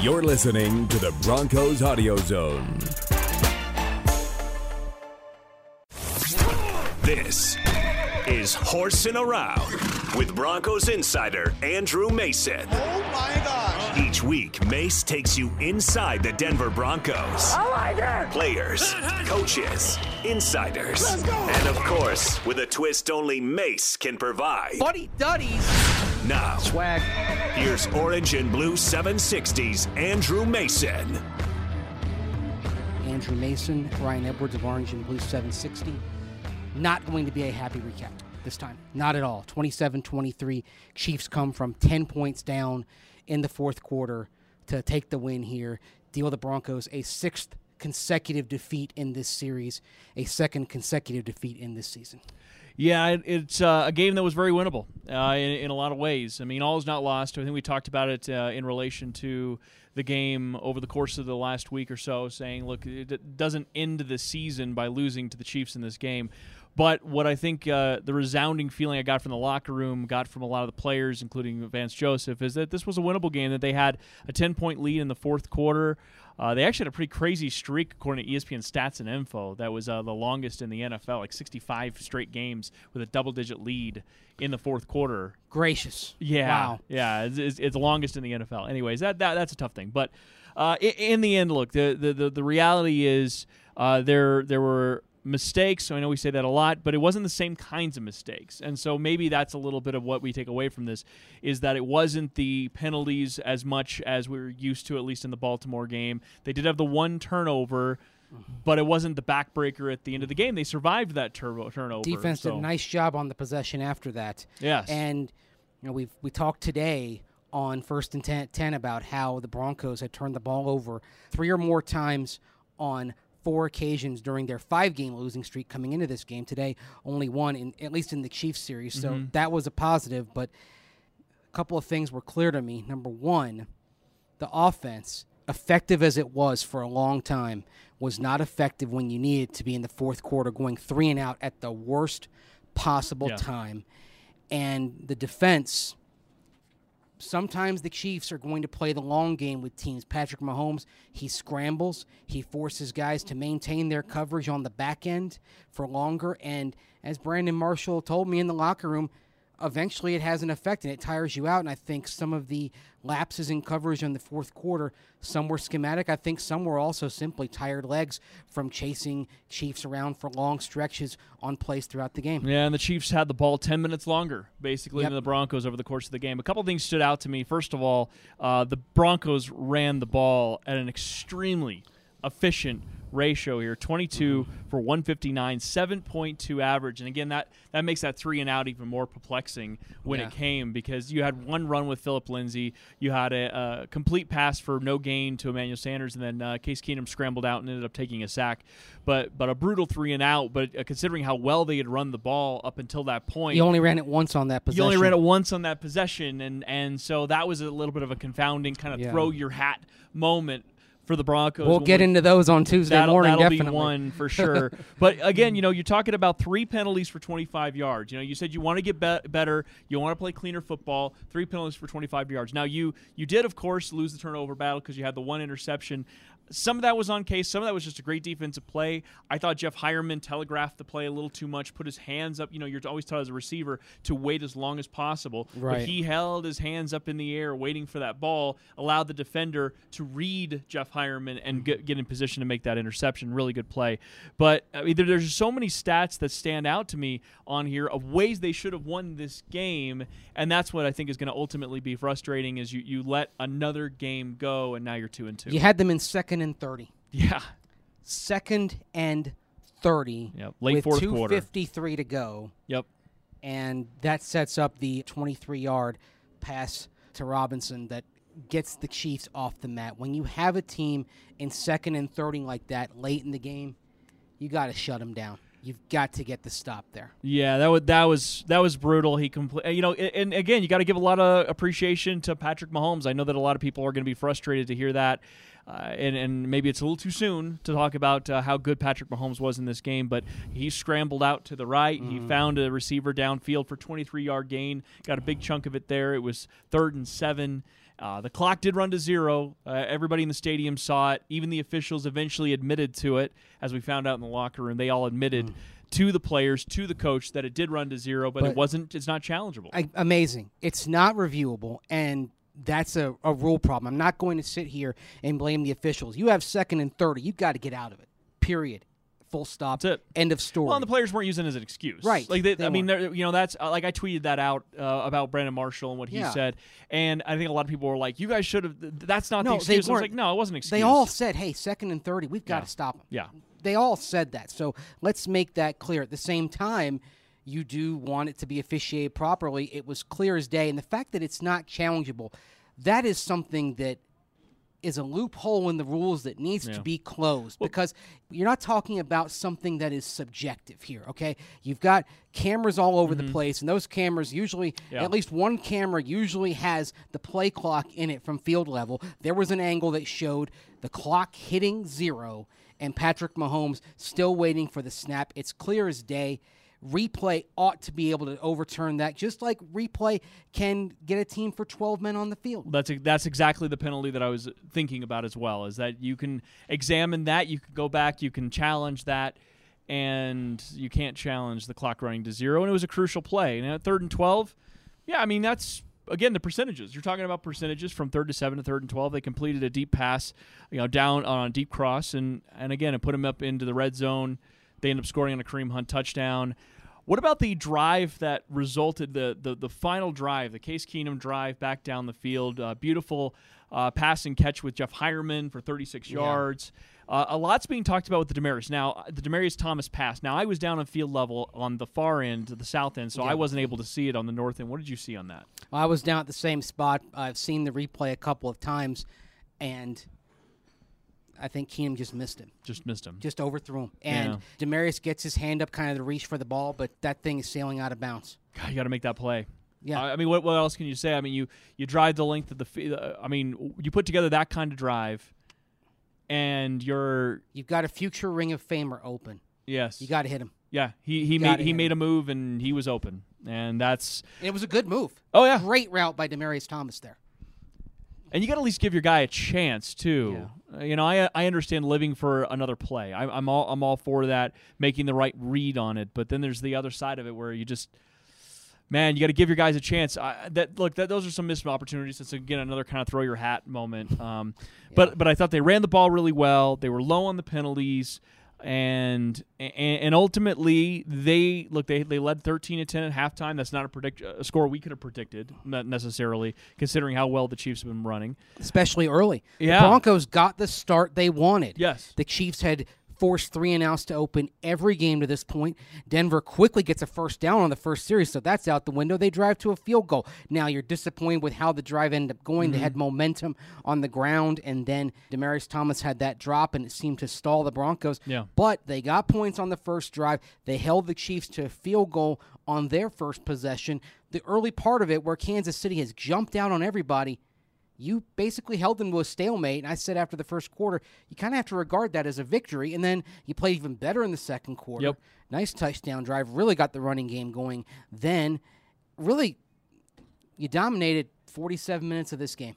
You're listening to the Broncos Audio Zone. This is Horsing Around with Broncos insider Andrew Mason. Oh my gosh. Each week, Mace takes you inside the Denver Broncos. I like it. Players, coaches, insiders, Let's go. and of course, with a twist only Mace can provide. Buddy Duddies. Now, Swag. here's Orange and Blue 760's Andrew Mason. Andrew Mason, Ryan Edwards of Orange and Blue 760. Not going to be a happy recap this time. Not at all. 27 23. Chiefs come from 10 points down in the fourth quarter to take the win here, deal the Broncos a sixth consecutive defeat in this series, a second consecutive defeat in this season. Yeah, it's uh, a game that was very winnable uh, in, in a lot of ways. I mean, all is not lost. I think we talked about it uh, in relation to the game over the course of the last week or so, saying, look, it doesn't end the season by losing to the Chiefs in this game. But what I think uh, the resounding feeling I got from the locker room, got from a lot of the players, including Vance Joseph, is that this was a winnable game. That they had a ten point lead in the fourth quarter. Uh, they actually had a pretty crazy streak, according to ESPN stats and info. That was uh, the longest in the NFL, like 65 straight games with a double digit lead in the fourth quarter. Gracious. Yeah, Wow. yeah, it's, it's, it's the longest in the NFL. Anyways, that, that that's a tough thing. But uh, in, in the end, look, the the, the, the reality is uh, there there were mistakes. So I know we say that a lot, but it wasn't the same kinds of mistakes. And so maybe that's a little bit of what we take away from this is that it wasn't the penalties as much as we were used to, at least in the Baltimore game. They did have the one turnover. But it wasn't the backbreaker at the end of the game. They survived that turbo, turnover. Defense did a nice job on the possession after that. Yes. And you know, we we talked today on first and 10, 10 about how the Broncos had turned the ball over three or more times on four occasions during their five game losing streak coming into this game. Today, only one, in, at least in the Chiefs series. So Mm-hmm. that was a positive. But a couple of things were clear to me. Number one, the offense, effective as it was for a long time, was not effective when you needed to be in the fourth quarter, going three and out at the worst possible Yeah. time. And the defense, sometimes the Chiefs are going to play the long game with teams. Patrick Mahomes, he scrambles, he forces guys to maintain their coverage on the back end for longer. And as Brandon Marshall told me in the locker room, eventually it has an effect and it tires you out. And I think some of the lapses in coverage in the fourth quarter, some were schematic. I think some were also simply tired legs from chasing Chiefs around for long stretches on plays throughout the game. Yeah, and the Chiefs had the ball 10 minutes longer, basically, Yep. than the Broncos over the course of the game. A couple things stood out to me. First of all, uh, the Broncos ran the ball at an extremely efficient ratio here 22 for 159 7.2 average and again that that makes that three and out even more perplexing when Yeah. it came because you had one run with Phillip Lindsay you had a, a complete pass for no gain to Emmanuel Sanders and then uh, Case Keenum scrambled out and ended up taking a sack but but a brutal three and out but uh, considering how well they had run the ball up until that point You only ran it once on that possession. you only ran it once on that possession, and and so that was a little bit of a confounding kind of Yeah. throw your hat moment for the Broncos. We'll get we- into those on Tuesday That'll, morning, that'll definitely. be one for sure. but again, you know, you're talking about three penalties for 25 yards. You know, you said you want to get be- better, you want to play cleaner football. Three penalties for 25 yards. Now you you did of course lose the turnover battle because you had the one interception. Some of that was on case. Some of that was just a great defensive play. I thought Jeff Heuerman telegraphed the play a little too much. Put his hands up. You know, you're always taught as a receiver to wait as long as possible. But Right. he held his hands up in the air, waiting for that ball. Allowed the defender to read Jeff Heuerman and mm-hmm. get, get in position to make that interception. Really good play. But uh, I mean, there, there's so many stats that stand out to me on here of ways they should have won this game, and that's what I think is going to ultimately be frustrating. Is you you let another game go, and now you're two and two. You had them in second and 30. Yeah. Second and 30. Yep, late with fourth quarter. 253 to go. Yep. And that sets up the 23 yard pass to Robinson that gets the Chiefs off the mat. When you have a team in second and 30 like that late in the game, you got to shut them down. You've got to get the stop there. Yeah, that was that was that was brutal. He compl- you know, and, and again, you got to give a lot of appreciation to Patrick Mahomes. I know that a lot of people are going to be frustrated to hear that, uh, and and maybe it's a little too soon to talk about uh, how good Patrick Mahomes was in this game. But he scrambled out to the right. He found a receiver downfield for 23 yard gain. Got a big chunk of it there. It was third and seven. Uh, the clock did run to zero. Uh, everybody in the stadium saw it. Even the officials eventually admitted to it, as we found out in the locker room. They all admitted to the players, to the coach, that it did run to zero, but, it wasn't. It's not challengeable. I, amazing. It's not reviewable, and that's a, a rule problem. I'm not going to sit here and blame the officials. You have second and 30. You've got to get out of it. Period. Full stop. That's it. End of story. Well, the players weren't using it as an excuse, Right, Like, they, they I mean, you know, that's uh, like I tweeted that out uh, about Brandon Marshall and what he Yeah. said, and I think a lot of people were like, "You guys should have." That's not the No, they excuse. I was like, "No, it wasn't an excuse." they all said, hey, second and 30, we've got Yeah. to stop them. Yeah. They all said that. So let's make that clear. At the same time, you do want it to be officiated properly. It was clear as day. And the fact that it's not challengeable, that is something that is a loophole in the rules that needs Yeah. to be closed because you're not talking about something that is subjective here, okay? You've got cameras all over the place, and those cameras usually, Mm-hmm. Yeah. at least one camera usually has the play clock in it from field level. There was an angle that showed the clock hitting zero and Patrick Mahomes still waiting for the snap. It's clear as day. Replay ought to be able to overturn that, just like replay can get a team for 12 men on the field. That's that's exactly the penalty that I was thinking about as well. Is that you can examine that, you can go back, you can challenge that, and you can't challenge the clock running to zero. And it was a crucial play. And at third and twelve, yeah, I mean that's again the percentages. You're talking about percentages from third to seven to third and twelve. They completed a deep pass, you know, down on a deep cross, and and again it put them up into the red zone. They end up scoring on a Kareem Hunt touchdown. What about the drive that resulted the the, the final drive, the Case Keenum drive back down the field? Uh, beautiful uh, pass and catch with Jeff Heuerman for 36 yards. Uh, a lot's being talked about with the Demaryius. Now, the Demaryius Thomas pass. Now, I was down on field level on the far end, the south end, so I wasn't able to see it on the north end. What did you see on that? I was down at the same spot. I've seen the replay a couple of times, and I think Keenum just missed him, Just missed him. just overthrew him. And Demaryius gets his hand up, kind of to reach for the ball, but that thing is sailing out of bounds. God, you got to make that play. Yeah. I mean, what, what else can you say? I mean, you you drive the length of the. fi- uh, I mean, you put together that kind of drive, and you're You've got a future Ring of Famer open. yes, You got to hit him. yeah. He he gotta made he made him. a move and he was open, and that's And it was a good move. oh yeah. Great route by Demaryius Thomas there. And you got to at least give your guy a chance too. Uh, you know, I I understand living for another play. I, I'm all I'm all for that, making the right read on it. But then there's the other side of it where you just, man, you got to give your guys a chance. I, that look, that those are some missed opportunities. It's again another kind of throw your hat moment. Um, but but I thought they ran the ball really well. They were low on the penalties. And, and and ultimately they look they, they led 13 to 10 at halftime that's not a predict a score we could have predicted not necessarily considering how well the Chiefs have been running especially early. Yeah. The Broncos got the start they wanted. Yes. The Chiefs had forced three and outs to open every game to this point. Denver quickly gets a first down on the first series, so that's out the window. They drive to a field goal. Now you're disappointed with how the drive ended up going. They had mm-hmm. momentum on the ground, and then Demaryius Thomas had that drop, and it seemed to stall the Broncos. Yeah. But they got points on the first drive. They held the Chiefs to a field goal on their first possession. The early part of it, where Kansas City has jumped out on everybody, you basically held them to a stalemate. And I said after the first quarter, you kind of have to regard that as a victory. And then you played even better in the second quarter. Yep. Nice touchdown drive. Really got the running game going. Then, really, you dominated 47 minutes of this game.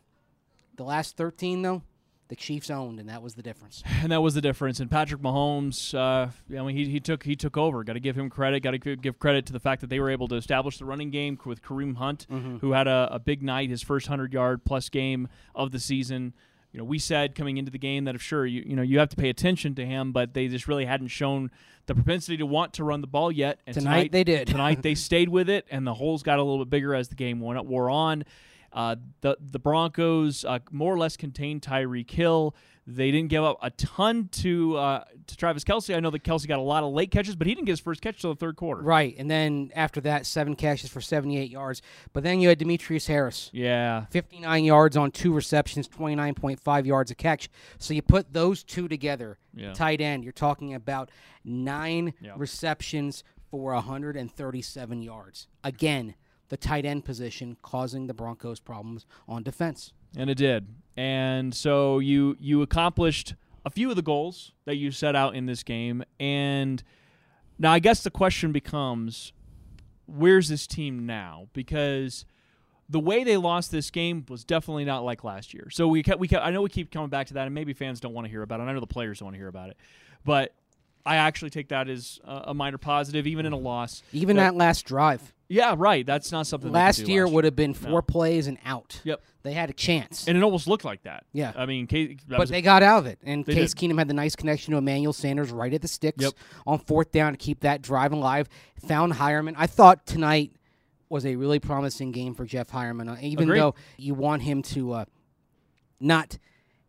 The last 13, though, the Chiefs owned, and that was the difference. and that was the difference. And Patrick Mahomes, uh, I mean, he, he took he took over. Got to give him credit. Got to give credit to the fact that they were able to establish the running game with Kareem Hunt, who had a, a big night, his first hundred yard plus game of the season. You know, we said coming into the game that if sure you you know you have to pay attention to him, but they just really hadn't shown the propensity to want to run the ball yet. And Tonight they did. tonight they stayed with it, and the holes got a little bit bigger as the game went wore on. Uh, the the Broncos uh, more or less contained Tyreek Hill. They didn't give up a ton to uh, to Travis Kelce. I know that Kelce got a lot of late catches, but he didn't get his first catch till the third quarter. Right. And then after that, seven catches for 78 yards. But then you had Demetrius Harris. Yeah, 59 yards on two receptions, 29.5 yards a catch. So you put those two together, Yeah. tight end, you're talking about nine Yeah. receptions for 137 yards. Again, the tight end position causing the Broncos problems on defense. and it did. And so you you accomplished a few of the goals that you set out in this game. And now I guess the question becomes, where's this team now? Because the way they lost this game was definitely not like last year. So we kept, we kept, I know we keep coming back to that, and maybe fans don't want to hear about it. I know the players don't want to hear about it, but I actually take that as a, a minor positive, even in a loss. Even that last drive. Yeah, right. That's not something. they Last year last would have been four plays and out. Yep. They had a chance. and it almost looked like that. Yeah. I mean, Case, but a- they got out of it. And Case did. Keenum had the nice connection to Emmanuel Sanders right at the sticks Yep. on fourth down to keep that drive alive. Found Heuerman. I thought tonight was a really promising game for Jeff Heuerman, uh, even Agreed. though you want him to uh, not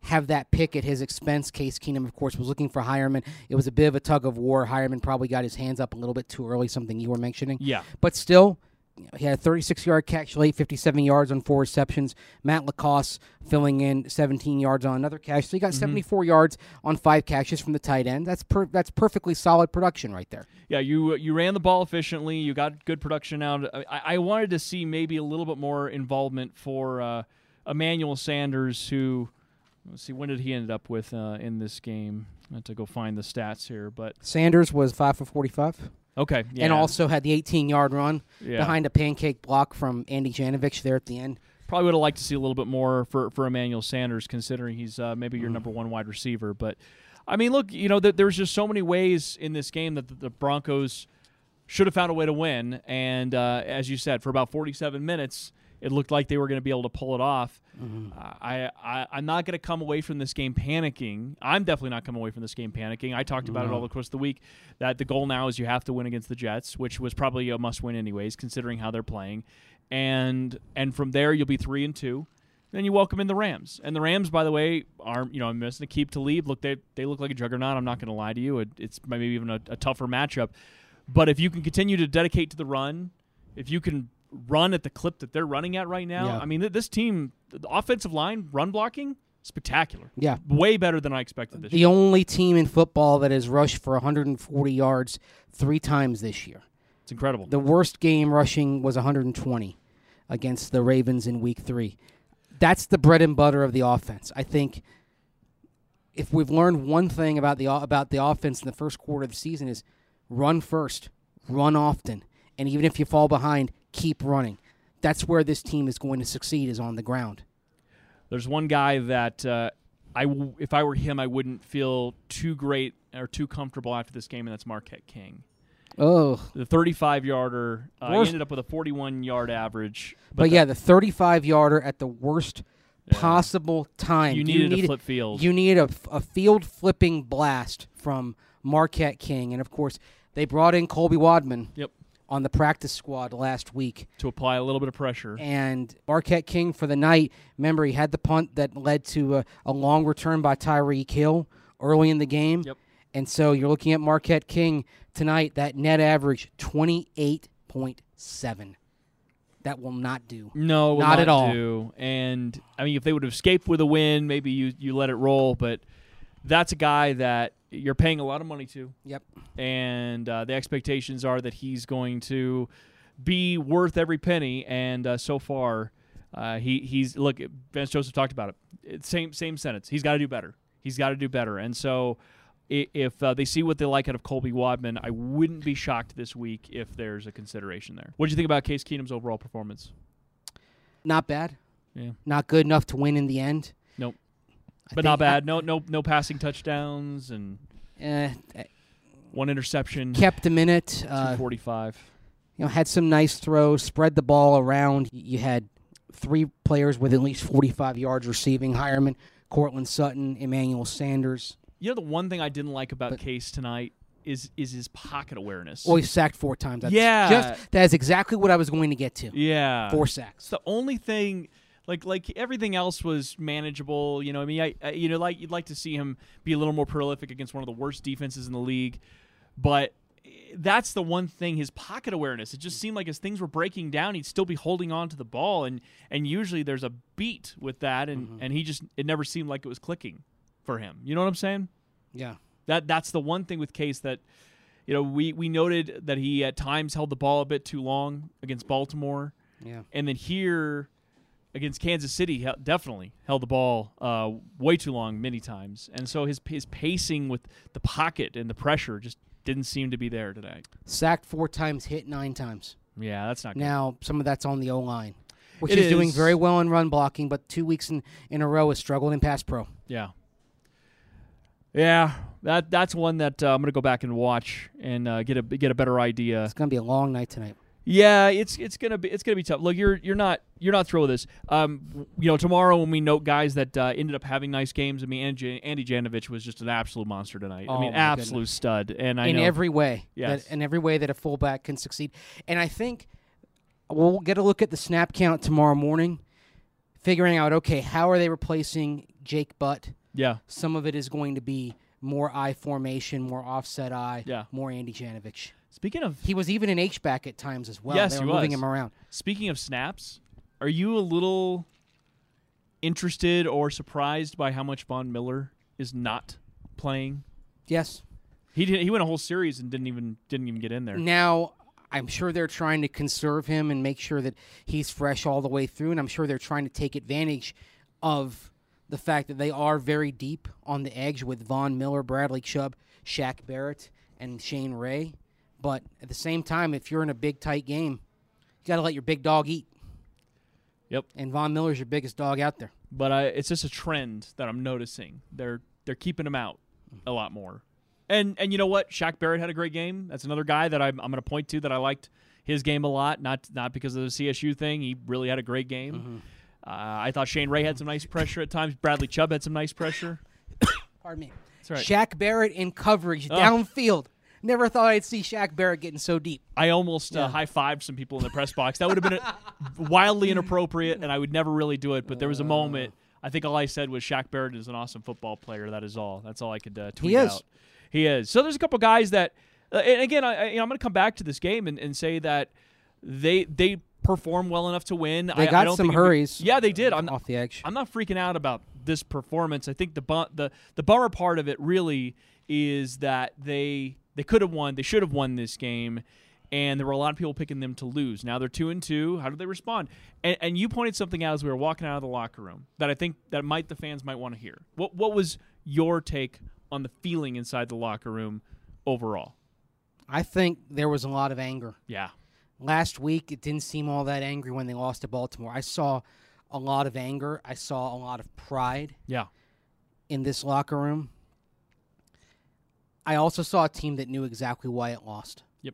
have that pick at his expense. Case Keenum, of course, was looking for Heuerman. It was a bit of a tug of war. Heuerman probably got his hands up a little bit too early, something you were mentioning. yeah. But still, he had a 36 yard catch late, 57 yards on four receptions. Matt LaCosse filling in 17 yards on another catch. So he Mm-hmm. got 74 yards on five catches from the tight end. That's per, that's perfectly solid production right there. Yeah, you you ran the ball efficiently. You got good production out. I, I wanted to see maybe a little bit more involvement for uh, Emmanuel Sanders, who let's see when did he end up with uh, in this game. I have to go find the stats here, but Sanders was 5 for 45 okay, yeah. and also had the 18 yard run Yeah. behind a pancake block from Andy Janovich there at the end. probably would have liked to see a little bit more for for Emmanuel Sanders, considering he's uh, maybe Mm. your number one wide receiver. But I mean, look, you know, th- there's just so many ways in this game that the, the Broncos should have found a way to win. And uh, as you said, for about 47 minutes, it looked like they were going to be able to pull it off. Mm-hmm. Uh, I, I I'm not going to come away from this game panicking. I'm definitely not coming away from this game panicking. I talked about it all the course of the week that the goal now is you have to win against the Jets, which was probably a must win anyways, considering how they're playing. And and from there you'll be three and two. Then you welcome in the Rams, and the Rams, by the way, are you know I'm missing a keep to leave. Look, they they look like a juggernaut. I'm not going to lie to you. It, it's maybe even a, a tougher matchup. But if you can continue to dedicate to the run, if you can run at the clip that they're running at right now, Yeah. I mean, th- this team, the offensive line, run blocking, spectacular. Yeah. Way better than I expected this The year. The only team in football that has rushed for 140 yards three times this year. It's incredible. The worst game rushing was 120 against the Ravens in week three. That's the bread and butter of the offense. I think if we've learned one thing about the about the offense in the first quarter of the season is run first, run often, and even if you fall behind, keep running. That's where this team is going to succeed is on the ground. There's one guy that uh, I, w- if I were him, I wouldn't feel too great or too comfortable after this game, and that's Marquette King. Oh, The 35 yarder, uh, he ended up with a 41 yard average. but, that- yeah, the 35 yarder at the worst possible time. You needed a need- flip field. You need a, a field flipping blast from Marquette King, and of course they brought in Colby Wadman Yep. On the practice squad last week. to apply a little bit of pressure. And Marquette King for the night. Remember, he had the punt that led to a, a long return by Tyreek Hill early in the game. Yep. And so you're looking at Marquette King tonight. That net average twenty eight point seven. That will not do. No, will Not at all. Do. And I mean, if they would have escaped with a win, maybe you you let it roll. But that's a guy that you're paying a lot of money to, Yep. and uh, the expectations are that he's going to be worth every penny. And uh, so far, uh, he he's look. Vance Joseph talked about it. It's same same sentence. He's got to do better. He's got to do better. And so. If uh, they see what they like out of Colby Wadman, I wouldn't be shocked this week if there's a consideration there. What do you think about Case Keenum's overall performance? Not bad. Yeah. Not good enough to win in the end. I But not bad. No, no, no passing touchdowns and Eh, one interception. kept a minute. Uh, forty-five. you know, had some nice throws, spread the ball around. You had three players with at least 45 yards receiving: Heuerman, Courtland Sutton, Emmanuel Sanders. You know the one thing I didn't like about But- Case tonight is is his pocket awareness. Oh, he sacked four times. That's Yeah. just, that is exactly what I was going to get to. yeah, Four It's sacks. the only thing. Like like everything else was manageable. You know, I mean, I, I you know like you'd like to see him be a little more prolific against one of the worst defenses in the league, but eh, that's the one thing his pocket awareness it just seemed like as things were breaking down he'd still be holding on to the ball and and usually there's a beat with that and mm-hmm. and he just it never seemed like it was clicking for him you know what i'm saying Yeah. that that's the one thing with case that you know we we noted that he at times held the ball a bit too long against baltimore Yeah. and then here against Kansas City, he definitely held the ball uh, way too long many times, and so his his pacing with the pocket and the pressure just didn't seem to be there today. Sacked four times, hit nine times. Yeah, that's not good. Now, some of that's on the O line. which is doing very well in run blocking, but two weeks in, in a row has struggled in pass pro. Yeah. Yeah, that that's one that uh, I'm gonna go back and watch and uh, get a get a better idea. It's going to be a long night tonight. Yeah, it's it's gonna be it's gonna be tough. Look, you're you're not you're not thrilled with this. Um, you know, tomorrow when we note guys that uh, ended up having nice games, I mean, Andy, Andy Janovich was just an absolute monster tonight. I Oh, mean, absolute goodness. stud. And I in know every way. Yes. That, in every way that a fullback can succeed. And I think we'll get a look at the snap count tomorrow morning, figuring out okay, how are they replacing Jake Butt? yeah, Some of it is going to be more I formation, more offset I, Yeah. more Andy Janovich. Speaking of He was even an H back at times as well. Yes, they he were moving was. him around. speaking of snaps, are you a little interested or surprised by how much Von Miller is not playing? Yes. He did, he went a whole series and didn't even didn't even get in there. Now, I'm sure they're trying to conserve him and make sure that he's fresh all the way through, and I'm sure they're trying to take advantage of the fact that they are very deep on the edge with Von Miller, Bradley Chubb, Shaq Barrett, and Shane Ray. But at the same time, if you're in a big, tight game, you got to let your big dog eat. Yep. And Von Miller's your biggest dog out there. but I, it's just a trend that I'm noticing. They're they're keeping him out a lot more. And and you know what? Shaq Barrett had a great game. That's another guy that I'm, I'm going to point to that I liked his game a lot. Not not because of the CSU thing. He really had a great game. Mm-hmm. Uh, I thought Shane Ray had some nice pressure at times. Bradley Chubb had some nice pressure. Pardon me. That's right. Shaq Barrett in coverage Oh. downfield. Never thought I'd see Shaq Barrett getting so deep. I almost uh, Yeah. high fived some people in the press box. That would have been a, wildly inappropriate, and I would never really do it. But there was a moment. I think all I said was Shaq Barrett is an awesome football player. That is all. That's all I could uh, tweet is. out. He is. So there's a couple guys that, uh, and again, I, I, you know, I'm going to come back to this game and, and say that they they perform well enough to win. They I, I got don't some it'd be- hurries yeah, they did. I'm off the edge. I'm not freaking out about this performance. I think the bu- the the bummer part of it really is that they they could have won. They should have won this game, and there were a lot of people picking them to lose. Now they're two and two. How do they respond? And, and you pointed something out as we were walking out of the locker room that I think that might the fans might want to hear. What what was your take on the feeling inside the locker room overall? I think there was a lot of anger. Yeah, Last week, it didn't seem all that angry when they lost to Baltimore. I saw a lot of anger. I saw a lot of pride yeah, in this locker room. I also saw a team that knew exactly why it lost. Yep.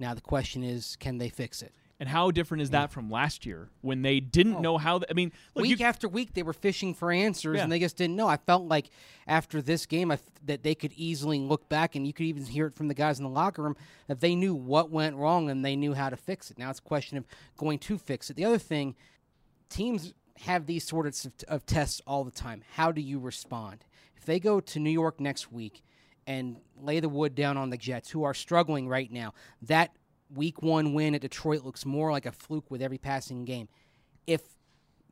Now the question is, can they fix it? And how different is that from last year when they didn't oh. know how? th- I mean, look, week you, after week, they were fishing for answers, Yeah. and they just didn't know. I felt like after this game, f- that they could easily look back, and you could even hear it from the guys in the locker room that they knew what went wrong and they knew how to fix it. Now it's a question of going to fix it. The other thing, teams have these sorts of, of tests all the time. How do you respond? If they go to New York next week and lay the wood down on the Jets, who are struggling right now, that week one win at Detroit looks more like a fluke with every passing game. If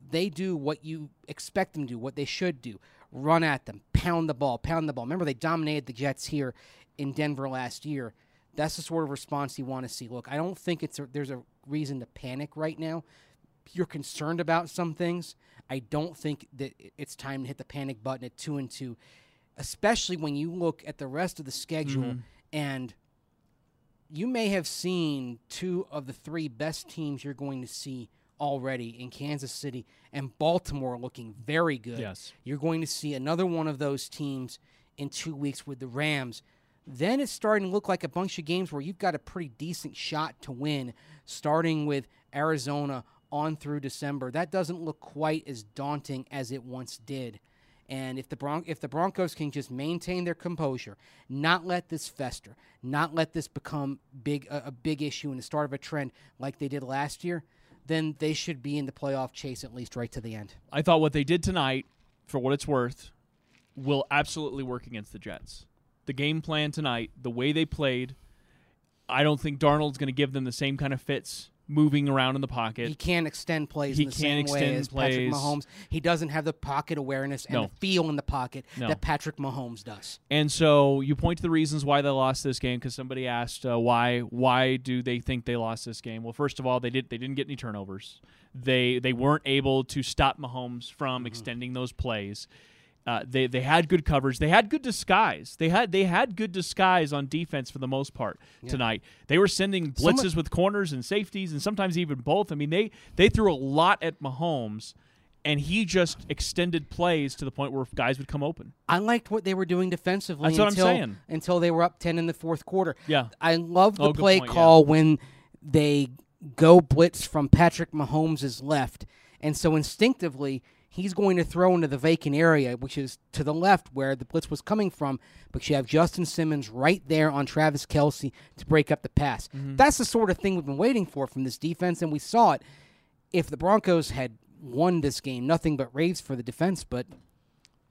they do what you expect them to do, what they should do, run at them, pound the ball, pound the ball. Remember, they dominated the Jets here in Denver last year. That's the sort of response you want to see. Look, I don't think it's a, there's a reason to panic right now. You're concerned about some things. I don't think that it's time to hit the panic button at two and two, especially when you look at the rest of the schedule mm-hmm. and you may have seen two of the three best teams you're going to see already in Kansas City and Baltimore looking very good. Yes. You're going to see another one of those teams in two weeks with the Rams. Then it's starting to look like a bunch of games where you've got a pretty decent shot to win, starting with Arizona on through December. That doesn't look quite as daunting as it once did. And if the Bron- if the Broncos can just maintain their composure, not let this fester, not let this become big a, a big issue and the start of a trend like they did last year, then they should be in the playoff chase at least right to the end. I thought what they did tonight, for what it's worth, will absolutely work against the Jets. The game plan tonight, the way they played, I don't think Darnold's going to give them the same kind of fits moving around in the pocket. He can't extend plays He in the can't same way extend as Patrick plays. Mahomes. He doesn't have the pocket awareness and No. the feel in the pocket No. that Patrick Mahomes does. And so you point to the reasons why they lost this game because somebody asked uh, why why do they think they lost this game? Well, first of all, they did they didn't get any turnovers. They they weren't able to stop Mahomes from extending those plays. Uh, they they had good coverage. They had good disguise. They had they had good disguise on defense for the most part tonight. They were sending blitzes Someone- with corners and safeties, and sometimes even both. I mean, they they threw a lot at Mahomes, and he just extended plays to the point where guys would come open. I liked what they were doing defensively That's what I'm until saying. until they were up ten in the fourth quarter. Yeah. I love the Oh, play point, yeah. call when they go blitz from Patrick Mahomes' left, and so instinctively he's going to throw into the vacant area, which is to the left where the blitz was coming from. But you have Justin Simmons right there on Travis Kelce to break up the pass. Mm-hmm. That's the sort of thing we've been waiting for from this defense, and we saw it. If the Broncos had won this game, nothing but raves for the defense, but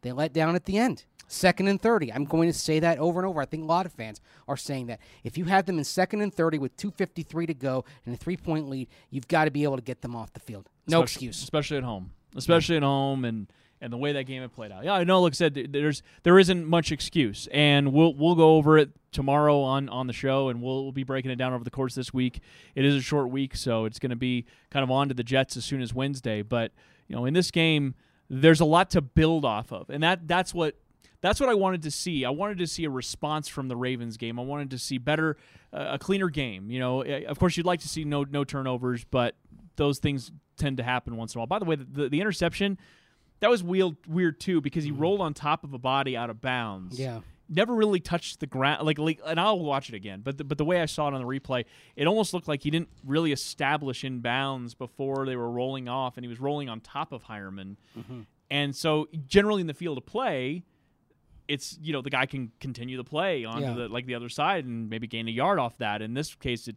they let down at the end. Second and 30. I'm going to say that over and over. I think a lot of fans are saying that. If you have them in second and 30 with 2.53 to go and a three point lead, you've got to be able to get them off the field. No especially, excuse. especially at home, especially at home, and and the way that game had played out. Yeah, I know. Like I said, there's there isn't much excuse, and we'll we'll go over it tomorrow on on the show, and we'll, we'll be breaking it down over the course this week. It is a short week, so it's going to be kind of on to the Jets as soon as Wednesday. But you know, in this game, there's a lot to build off of, and that that's what. That's what I wanted to see. I wanted to see a response from the Ravens game. I wanted to see better, uh, a cleaner game. You know, Uh, of course, you'd like to see no no turnovers, but those things tend to happen once in a while. By the way, the, the, the interception that was weird, weird too because he mm. rolled on top of a body out of bounds. Yeah. Never really touched the ground, like, like, and I'll watch it again. But the, but the way I saw it on the replay, it almost looked like he didn't really establish in bounds before they were rolling off, and he was rolling on top of Heuerman. Mm-hmm. And so, generally in the field of play, it's you know the guy can continue the play onto Yeah. the like the other side and maybe gain a yard off that. In this case, it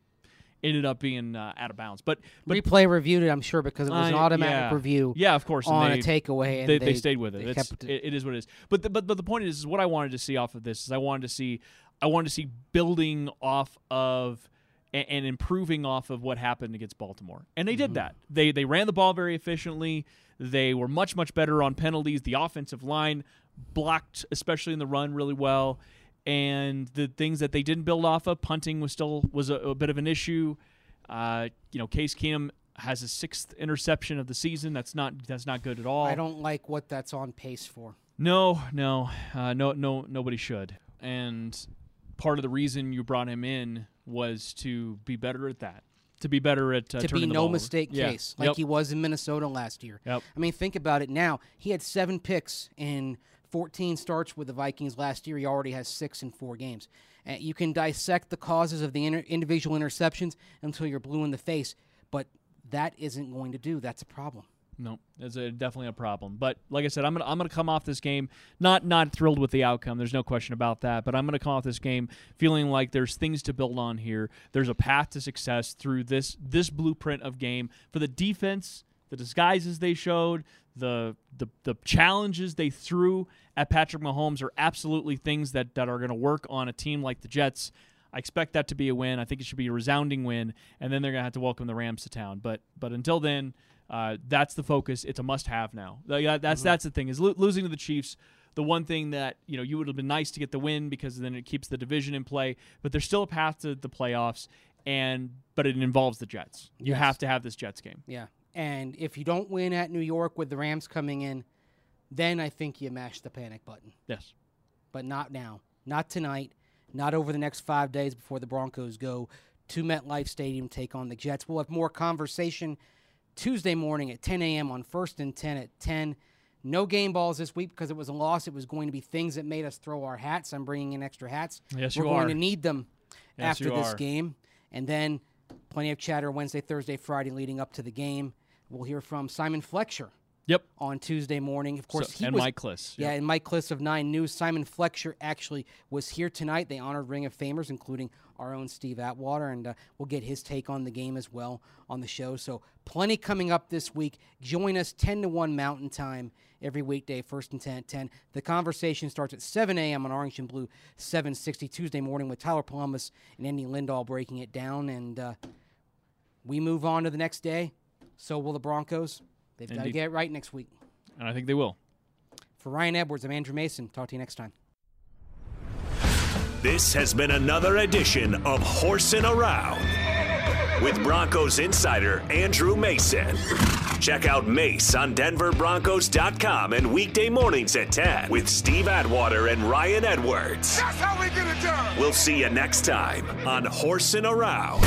ended up being uh, out of bounds. But but Replay reviewed it, I'm sure, because it was an automatic yeah. review Yeah, of course. on they- a takeaway. And they, they, they stayed with it. they It's, kept it. It is what it is. But the, but but the point is, is what I wanted to see off of this is I wanted to see I wanted to see building off of and, and improving off of what happened against Baltimore, and they did that. They they ran the ball very efficiently. They were much much better on penalties. The offensive line blocked, especially in the run, really well. And the things that they didn't build off of, punting was still was a, a bit of an issue. Uh, you know, Case Keenum has a sixth interception of the season. That's not that's not good at all. I don't like what that's on pace for. No, no, uh, no, no. Nobody should. And part of the reason you brought him in was to be better at that. To be better at uh, to be the no ball over. mistake Yeah. case, like Yep. he was in Minnesota last year. Yep. I mean, think about it now. He had seven picks in 14 starts with the Vikings last year. He already has six in four games. Uh, you can dissect the causes of the inter- individual interceptions until you're blue in the face, but that isn't going to do. That's a problem. No, it's a, definitely a problem. But like I said, I'm gonna I'm gonna come off this game not not thrilled with the outcome. There's no question about that. But I'm gonna come off this game feeling like there's things to build on here. There's a path to success through this this blueprint of game for the defense, the disguises they showed, the the the challenges they threw at Patrick Mahomes are absolutely things that that are gonna work on a team like the Jets. I expect that to be a win. I think it should be a resounding win, and then they're gonna have to welcome the Rams to town. But but until then, uh, that's the focus. It's a must-have now. Like, that- That's that's the thing is lo- losing to the Chiefs. The one thing that you know you would have been nice to get the win because then it keeps the division in play. But there's still a path to the playoffs, and but it involves the Jets. You Yes. have to have this Jets game. Yeah. And if you don't win at New York with the Rams coming in, then I think you mash the panic button. Yes. but not now. Not tonight. Not over the next five days before the Broncos go to MetLife Stadium take on the Jets. We'll have more conversation Tuesday morning at 10 a.m. on First and 10 at 10. No game balls this week because it was a loss. It was going to be things that made us throw our hats. I'm bringing in extra hats. Yes, We're you going are. to need them Yes, after this are. game. And then plenty of chatter Wednesday, Thursday, Friday leading up to the game. We'll hear from Simon Fletcher Yep. on Tuesday morning. Of course, So- he and was, Mike Klis, Yeah, yep. and Mike Klis of Nine News. Simon Fletcher actually was here tonight. They honored Ring of Famers, including our own Steve Atwater, and uh, we'll get his take on the game as well on the show. So plenty coming up this week. Join us 10 to 1 Mountain Time every weekday, first and 10 at 10. The conversation starts at 7 a.m. on Orange and Blue 760 Tuesday morning with Tyler Columbus and Andy Lindahl breaking it down. And uh, we move on to the next day. So will the Broncos. They've got to get it right next week. And I think they will. For Ryan Edwards, I'm Andrew Mason. Talk to you next time. This has been another edition of Horsin' Around with Broncos insider Andrew Mason. Check out Mace on DenverBroncos.com and weekday mornings at 10 with Steve Atwater and Ryan Edwards. That's how we get it done. We'll see you next time on Horsin' Around.